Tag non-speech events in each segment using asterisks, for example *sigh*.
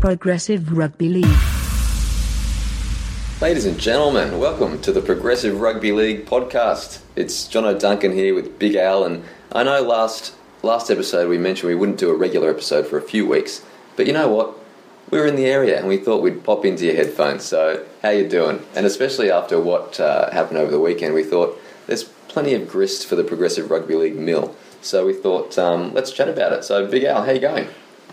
Progressive Rugby League. Ladies and gentlemen, welcome to the Progressive Rugby League podcast. It's Johnno Duncan here with Big Al, and I know last last episode we mentioned we wouldn't do a regular episode for a few weeks, but you know what? We were in the area and we thought we'd pop into your headphones. So, how you doing? And especially after what uh, happened over the weekend, we thought there's plenty of grist for the Progressive Rugby League mill. So we thought um, let's chat about it. So, Big Al, how you going?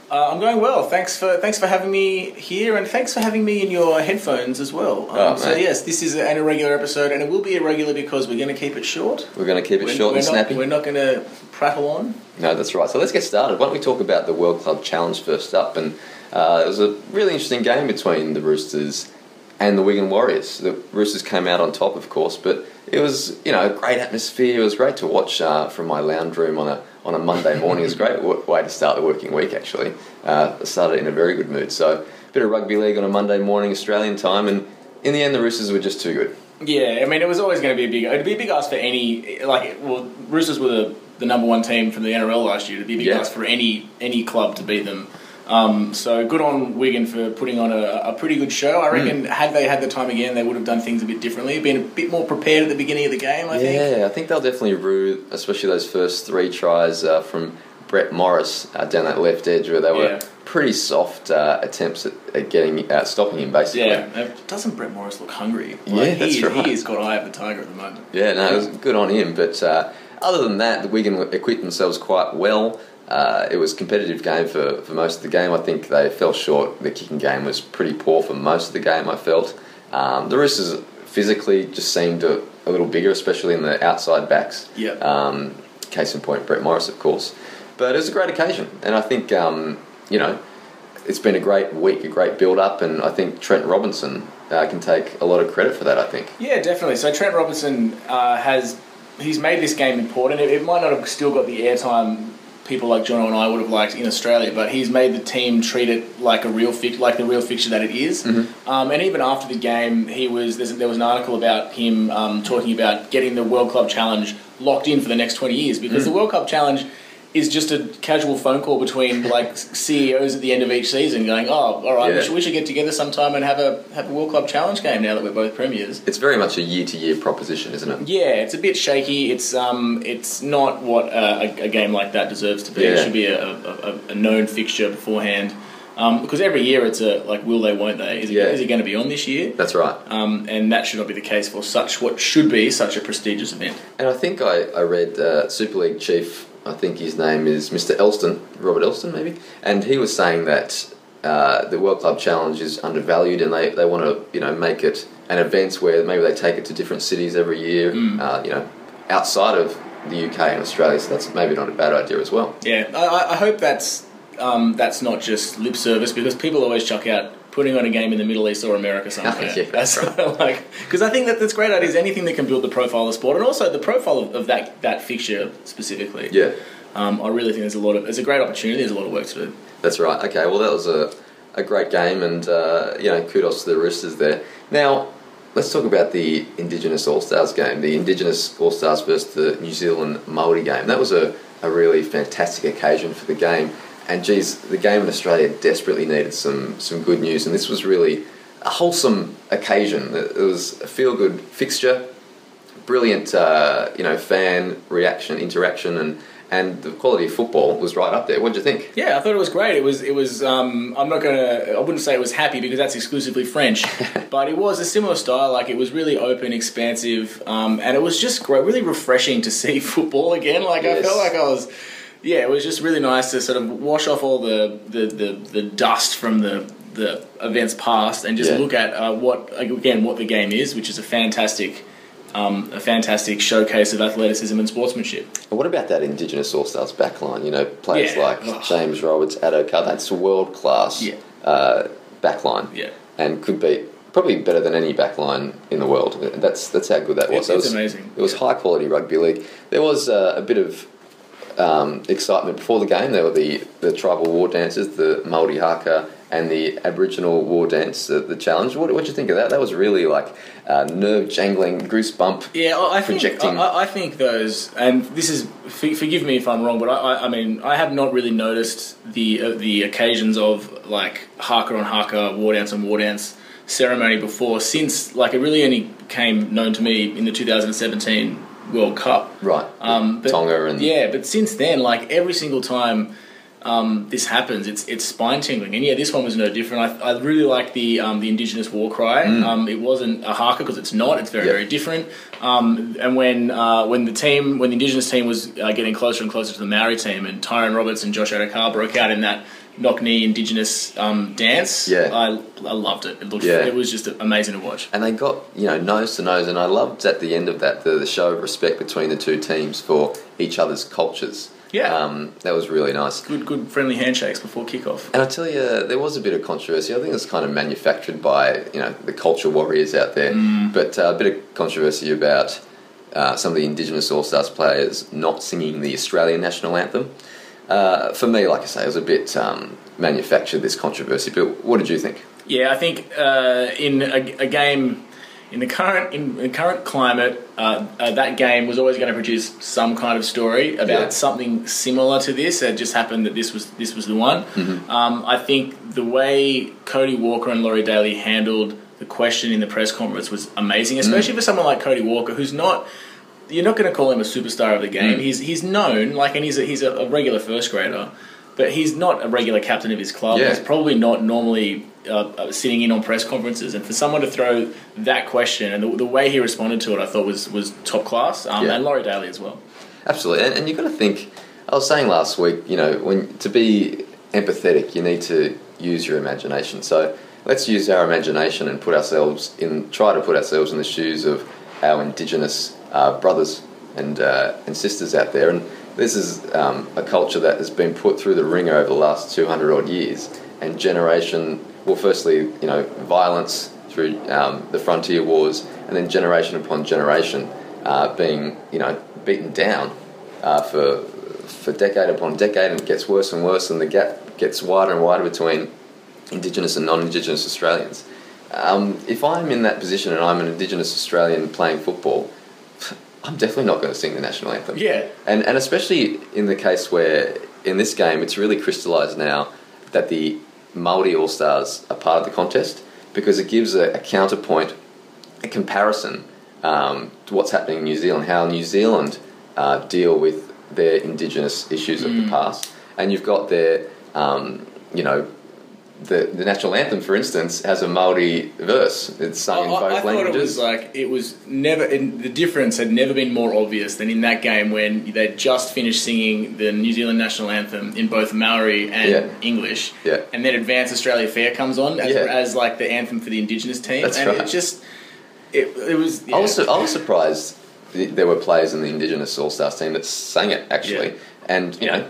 Uh, I'm going well. Thanks for thanks for having me here, and thanks for having me in your headphones as well. Um, Oh, so yes, this is an irregular episode, and it will be irregular because we're going to keep it short. We're going to keep it We're- short we're and not, snappy. We're not going to prattle on. No, that's right. So let's get started. Why don't we talk about the World Club Challenge first up? And uh, it was a really interesting game between the Roosters and the Wigan Warriors. The Roosters came out on top, of course, but it was you know a great atmosphere. It was great to watch uh, from my lounge room on a on a Monday morning. Was a great w- way to start the working week. Actually, uh, started in a very good mood. So a bit of rugby league on a Monday morning Australian time, and in the end, the Roosters were just too good. Yeah, I mean, it was always going to be a big. It'd be a big ask for any like. Well, Roosters were the, the number one team from the NRL last year. It'd be a big Yeah. ask for any any club to beat them. Um, so good on Wigan for putting on a, a pretty good show. I reckon Hmm. had they had the time again, they would have done things a bit differently. Been a bit more prepared at the beginning of the game. I think. Yeah, I think they'll definitely rue, especially those first three tries uh, from Brett Morris uh, down that left edge, where they were Yeah. pretty soft uh, attempts at, at getting uh, stopping him, basically. Yeah, doesn't Brett Morris look hungry? Yeah, he, that's right. He has got eye of the tiger at the moment. Yeah, no, it was good on him. But uh, other than that, the Wigan equipped themselves quite well. Uh, it was a competitive game for, for most of the game. I think they fell short. The kicking game was pretty poor for most of the game, I felt. Um, the Roosters physically just seemed a, a little bigger, especially in the outside backs. Yep. Um, case in point, Brett Morris, of course. But it was a great occasion. And I think, um, you know, it's been a great week, a great build up. And I think Trent Robinson uh, can take a lot of credit for that, I think. Yeah, definitely. So Trent Robinson uh, has he's made this game important. It, it might not have still got the airtime people like Johnno and I would have liked in Australia, but he's made the team treat it like a real fi- like the real fixture that it is. Mm-hmm. Um, and even after the game, he was there was an article about him um, talking about getting the World Club Challenge locked in for the next 20 years because Mm. the World Cup Challenge is just a casual phone call between like CEOs at the end of each season going, oh, all right, Yeah. we, should, we should get together sometime and have a have a World Club Challenge game now that we're both premiers. It's very much a year to year proposition, isn't it? Yeah, it's a bit shaky. It's um, it's not what uh, a, a game like that deserves to be. It should be a, a, a- known fixture beforehand. Um, because every year it's a like, will they, won't they? Is it, Yeah. is it going to be on this year? That's right. Um, and that should not be the case for such what should be such a prestigious event. And I think I, I read uh, Super League chief, I think his name is Mr. Elstone, Robert Elstone maybe, and he was saying that uh, the World Club Challenge is undervalued and they, they want to you know make it an event where maybe they take it to different cities every year, uh, you know, outside of the UK and Australia. So that's maybe not a bad idea as well. Yeah, I- I, I hope that's um, that's not just lip service because people always chuck out putting on a game in the Middle East or America somewhere. *laughs* Yeah, that's *laughs* like because I think that that's great ideas. Anything that can build the profile of sport and also the profile of, of that that fixture specifically. Yeah, Um, I really think there's a lot of it's a great opportunity. There's a lot of work to do. that's right. Okay, well that was a, a great game and uh, you know kudos to the Roosters there. Now. Let's talk about the Indigenous All Stars game, the Indigenous All Stars versus the New Zealand Māori game. That was a, a really fantastic occasion for the game. And geez, the game in Australia desperately needed some, some good news, and this was really a wholesome occasion. It was a feel good fixture, brilliant uh, you know fan reaction, interaction, and, and the quality of football was right up there. What did you think? Yeah, I thought it was great. It was it was. Um, I'm not gonna. I wouldn't say it was happy because that's exclusively French, *laughs* but it was a similar style. Like it was really open, expansive, um, and it was just great. Really refreshing to see *laughs* football again. Like I felt like I was. Yeah, it was just really nice to sort of wash off all the the, the, the dust from the the events past and just Yeah. look at uh, what again what the game is, which is a fantastic. Um, a fantastic showcase of athleticism and sportsmanship. And what about that Indigenous All Stars backline? You know, players Yeah. like. James Roberts, Addo Carr, that's a world class Yeah. uh, backline. Yeah. And could be probably better than any backline in the world. That's that's how good that was. It's- It it's was amazing. It was high quality rugby league. There was uh, a bit of um, excitement before the game. There were the, the tribal war dances, the Maori haka and the Aboriginal war dance, the, the challenge. What what you think of that? That was really like uh, nerve jangling, goosebump. Yeah, I I think I, I think those, and this is forgive me if I'm wrong, but I, I, I mean I have not really noticed the uh, the occasions of like haka on haka, war dance on war dance ceremony before since like it really only came known to me in the 2017 World Cup. Right. Um, but, Tonga and yeah, but since then, like every single time um, this happens, it's it's spine tingling, and yeah, this one was no different. I, I really like the um, the Indigenous war cry. Um, it wasn't a haka because it's not. It's very Mm. Yeah. very different. Um, and when uh, when the team when the Indigenous team was uh, getting closer and closer to the Maori team, and Tyrone Roberts and Josh Addo-Carr broke out in that knock knee Indigenous um, dance, Yeah. I, I loved it. It looked Yeah. it was just amazing to watch. and they got you know nose to nose, and I loved at the end of that the, the show of respect between the two teams for each other's cultures. Yeah. um, that was really nice. Good good friendly handshakes before kickoff. And I tell you, there was a bit of controversy. I think it's kind of manufactured by you know the culture warriors out there, but uh, a bit of controversy about uh, some of the Indigenous All Stars players not singing the Australian national anthem. Uh, for me, like I say, it was a bit um, manufactured this controversy. But what did you think? Yeah, I think uh, in a, a game in the current in the current climate, uh, uh, that game was always going to produce some kind of story about Yeah. something similar to this. It just happened that this was this was the one. Mm-hmm. Um, I think the way Cody Walker and Laurie Daley handled the question in the press conference was amazing, especially for someone like Cody Walker, who's not. You're not going to call him a superstar of the game. Mm. He's he's known like, and he's a, he's a, regular first grader, but he's not a regular captain of his club. Yeah. He's probably not normally uh, uh, sitting in on press conferences, and for someone to throw that question and the, the way he responded to it, I thought was was top class. Um, Yeah. And Laurie Daley as well. Absolutely, and, and you've got to think. I was saying last week, you know, when to be empathetic, you need to use your imagination. So let's use our imagination and put ourselves in, try to put ourselves in the shoes of our Indigenous uh, brothers and uh, and sisters out there. And this is um, a culture that has been put through the ringer over the last two hundred odd years, and generation. Well, firstly, you know, violence through um, the frontier wars, and then generation upon generation uh, being, you know, beaten down uh, for for decade upon decade, and it gets worse and worse, and the gap gets wider and wider between Indigenous and non-Indigenous Australians. Um, if I'm in that position and I'm an Indigenous Australian playing football, I'm definitely not going to sing the national anthem. Yeah. And and especially in the case where in this game it's really crystallised now that the Maori All Stars are part of the contest because it gives a, a counterpoint, a comparison um, to what's happening in New Zealand, how New Zealand uh, deal with their Indigenous issues of the past, and you've got their um, you know. The, the national anthem, for instance, has a Maori verse. It's sung in both I thought languages. it was like it was never. The difference had never been more obvious than in that game when they just finished singing the New Zealand national anthem in both Maori and Yeah. English. Yeah. And then Advance Australia Fair comes on as, Yeah. as like the anthem for the Indigenous team, That's and right. it just it, it was. I was su- I was surprised th- there were players in the Indigenous All Stars team that sang it actually, Yeah. and you know,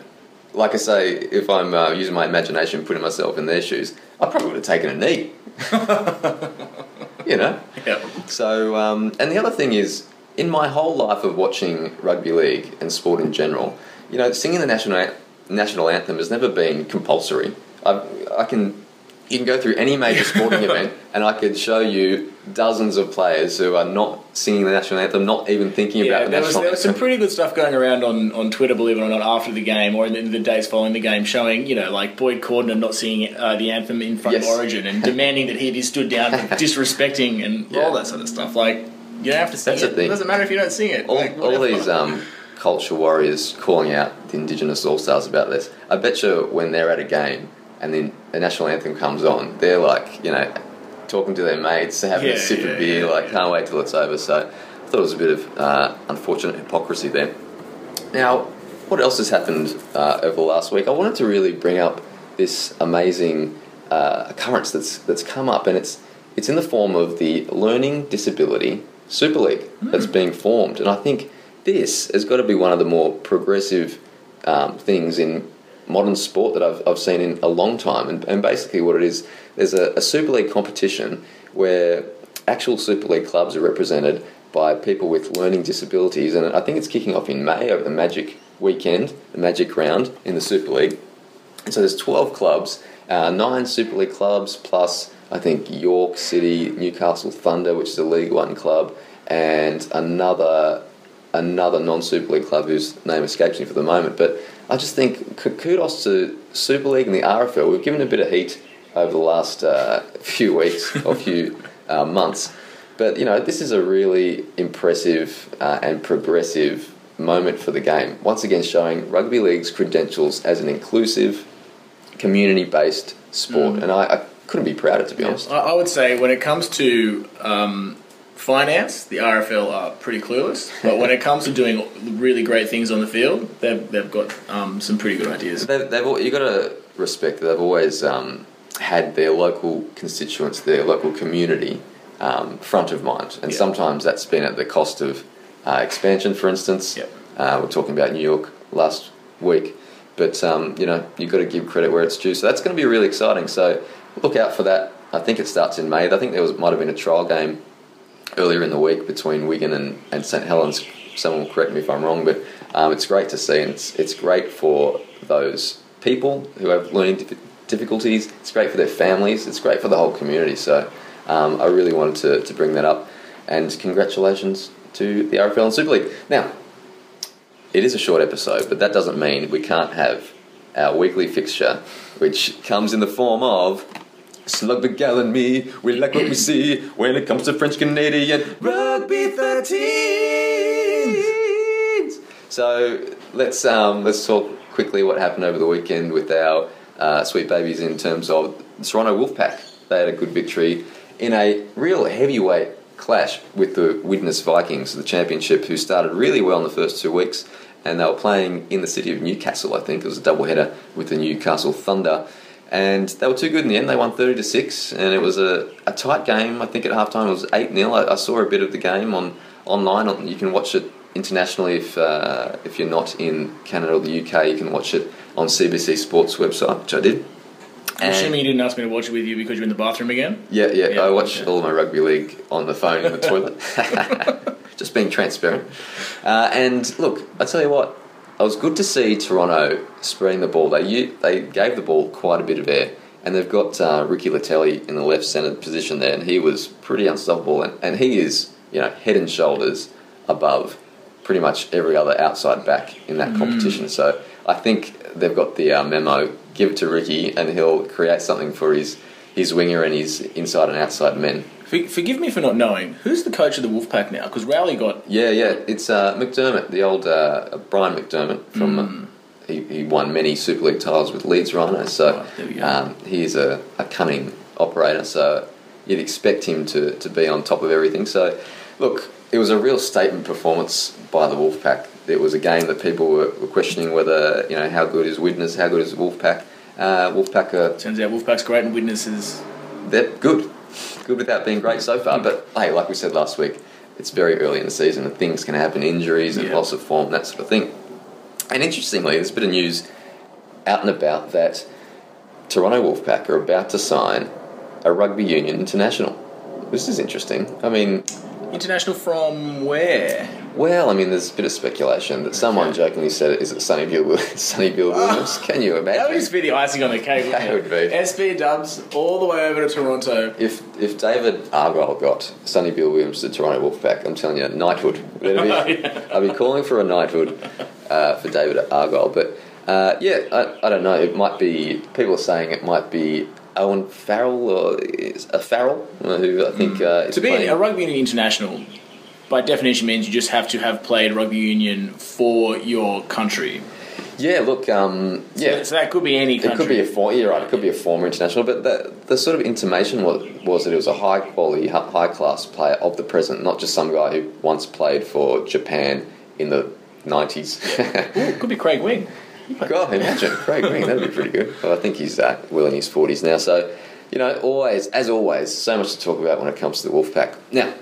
like I say, if I'm uh, using my imagination, putting myself in their shoes, I probably would have taken a knee. *laughs* you know. Yeah. So, um, and the other thing is, in my whole life of watching rugby league and sport in general, you know, singing the national national anthem has never been compulsory. I, I can, you can go through any major sporting *laughs* event, and I could show you dozens of players who are not singing the national anthem, not even thinking Yeah, about the there was, national there was some pretty good stuff going around on, on Twitter, believe it or not, after the game or in the, the days following the game, showing you know like Boyd Cordner not singing uh, the anthem in front Yes. of Origin and demanding that he be stood down, *laughs* disrespecting and Yeah. all that sort of stuff. Like you don't have to sing That's it. thing. It doesn't matter if you don't sing it. all, Like, all these um, culture warriors calling out the Indigenous All Stars about this. I bet you when they're at a game and then the national anthem comes on, they're like, you know, talking to their mates, having a sip yeah, of beer, yeah, like, yeah. can't wait till it's over. So I thought it was a bit of uh, unfortunate hypocrisy there. Now, what else has happened uh, over the last week? I wanted to really bring up this amazing uh, occurrence that's that's come up, and it's it's in the form of the Learning Disability Super League that's being formed, and I think this has got to be one of the more progressive um, things in modern sport that I've, I've seen in a long time. And, and basically, what it is, there's a, a Super League competition where actual Super League clubs are represented by people with learning disabilities, and I think it's kicking off in May over the Magic weekend, the Magic round in the Super League. And so there's 12 clubs, uh, nine Super League clubs, plus I think York City, Newcastle Thunder, which is a League One club, and another another non-Super League club whose name escapes me for the moment. But I just think kudos to Super League and the RFL. We've given a bit of heat over the last uh, *laughs* few weeks or few uh, months, but you know this is a really impressive uh, and progressive moment for the game. Once again, showing rugby league's credentials as an inclusive, community-based sport, and I, I couldn't be prouder to be honest. I, I would say when it comes to um, finance, the RFL are pretty clueless. But when it comes to doing really great things on the field, they've, they've got um, some pretty good ideas. They've, they've al- you got to respect that they've always um, had their local constituents, their local community um, front of mind, and Yeah. sometimes that's been at the cost of uh, expansion. For instance, Yep. uh, we're talking about New York last week, but um, you know you've got to give credit where it's due. So that's going to be really exciting. So look out for that. I think it starts in May. I think there was might have been a trial game earlier in the week between Wigan and, and St Helens. Someone will correct me if I'm wrong, but um, it's great to see, and it's, it's great for those people who have learning difficulties. It's great for their families. It's great for the whole community. So um, I really wanted to, to bring that up, and congratulations to the RFL and Super League. Now, it is a short episode, but that doesn't mean we can't have our weekly fixture, which comes in the form of Slug the Gal and me, we like what we *clears throat* see when it comes to French Canadian Rugby 13s. So let's um, let's talk quickly what happened over the weekend with our uh, sweet babies in terms of the Toronto Wolfpack. They had a good victory in a real heavyweight clash with the Widnes Vikings, the championship, who started really well in the first two weeks, and they were playing in the city of Newcastle. I think it was a doubleheader with the Newcastle Thunder and they were too good in the end. They won thirty to six, and it was a, a tight game. I think at halftime it was eight 0 I, I saw a bit of the game on online. You can watch it internationally if uh, if you're not in Canada or the UK. You can watch it on CBC Sports website, which I did. I'm And- assuming you didn't ask me to watch it with you because you're in the bathroom again. yeah, yeah, Yeah, I watch all my rugby league on the phone in the *laughs* toilet. *laughs* Just being transparent. Uh, and look, I tell you what, it was good to see Toronto spreading the ball. They they gave the ball quite a bit of air, and they've got uh, Ricky Leutele in the left centre position there, and he was pretty unstoppable. And, and he is, you know, head and shoulders above pretty much every other outside back in that competition. So I think they've got the uh, memo. Give it to Ricky, and he'll create something for his his winger and his inside and outside men. For, forgive me for not knowing. Who's the coach of the Wolfpack now? Because Rowley got. Yeah, yeah, it's uh, McDermott, the old uh, Brian McDermott from. Hmm. Uh, he, he won many Super League titles with Leeds Rhinos, so Right, we go. um, he is a, a cunning operator. So you'd expect him to, to be on top of everything. So look, it was a real statement performance by the Wolfpack. It was a game that people were, were questioning whether you know how good is Widnes, how good is Wolfpack. Uh, Wolfpack are Turns out Wolfpack's great and witnesses. they're good, good without being great so far. But hey, like we said last week, it's very early in the season and things can happen, injuries and Yeah. loss of form, that sort of thing. And interestingly, there's a bit of news out and about that Toronto Wolfpack are about to sign a rugby union international. This is interesting. I mean, International from where? well, I mean, there's a bit of speculation that someone jokingly said, "Is it Sonny Bill? Williams *laughs* Bill Williams?" Can you imagine? That would just be the icing on the cake. That wouldn't would it? be. SB Dubs all the way over to Toronto. If if David Argyle got Sonny Bill Williams to Toronto Wolfpack, I'm telling you, knighthood. *laughs* Be- I'd be calling for a knighthood uh, for David Argyle. But uh, yeah, I, I don't know. It might be. People are saying it might be Owen Farrell or is a Farrell uh, who I think uh, is To be playing. a rugby union international, by definition, means you just have to have played rugby union for your country. yeah, look, um, yeah. So that could be any It could be a for, you're right. It could be a former international, but the, the sort of intimation was, was that it was a high quality, high class player of the present, not just some guy who once played for Japan in the nineties. Ooh, could be Craig Wing. *laughs* God, imagine Craig Green. That'd be pretty good. Well, I think he's uh, well in his forties now. So, you know, always, as always, so much to talk about when it comes to the Wolfpack. Now,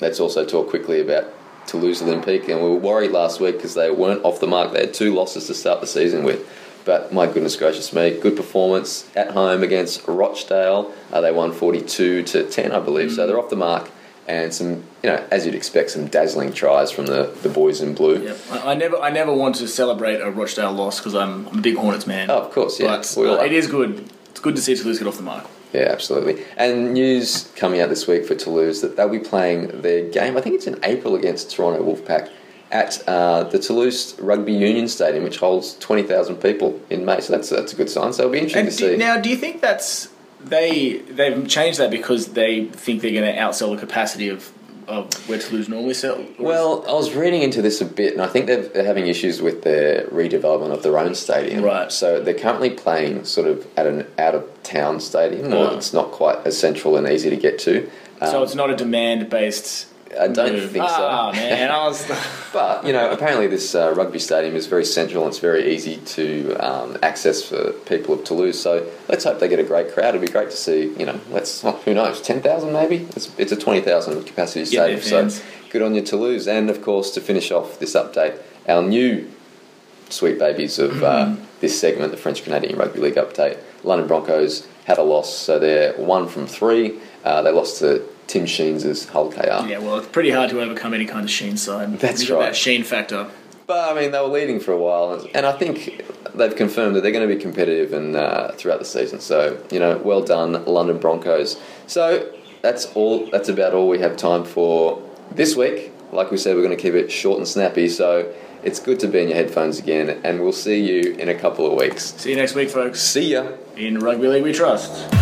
let's also talk quickly about Toulouse Olympique, and we were worried last week because they weren't off the mark. They had two losses to start the season with. But my goodness gracious me, good performance at home against Rochdale. Uh, they won 42 to 10, I believe. So they're off the mark. And some, you know, as you'd expect, some dazzling tries from the, the boys in blue. Yep. I, I never, I never want to celebrate a Rochdale loss because I'm, I'm a big Hornets man. Oh, of course, yeah. But uh, it is good. It's good to see Toulouse get off the mark. Yeah, absolutely. And news coming out this week for Toulouse that they'll be playing their game, I think it's in April against Toronto Wolfpack, at uh, the Toulouse Rugby Union Stadium, which holds 20,000 people in May. So that's, that's a good sign. So it'll be interesting And to see. now, do you think that's they they've changed that because they think they're going to outsell the capacity of, of where Toulouse normally sell? Well, I was reading into this a bit, and I think they're having issues with their redevelopment of their own stadium. Right. So they're currently playing sort of at an out of town stadium, or Oh. it's not quite as central and easy to get to. Um, so it's not a demand based. I don't think so. Ah man, I was. *laughs* But you know, apparently this uh, rugby stadium is very central and it's very easy to um, access for people of Toulouse. So let's hope they get a great crowd. It'd be great to see. You know, let's who knows, ten thousand maybe. It's, it's a twenty thousand capacity stadium. So good on you, Toulouse. And of course, to finish off this update, our new sweet babies of uh, this segment, the French Canadian Rugby League update. London Broncos had a loss, so they're one from three. Uh, they lost to Tim Sheens' Hull KR. yeah, well, it's pretty hard to overcome any kind of Sheen side. That's You've got right. That Sheen factor. But I mean, they were leading for a while, and, and I think they've confirmed that they're going to be competitive and uh, throughout the season. So you know, well done, London Broncos. So that's all. That's about all we have time for this week. Like we said, we're going to keep it short and snappy. So it's good to be in your headphones again, and we'll see you in a couple of weeks. See you next week, folks. See ya. In Rugby League We Trust.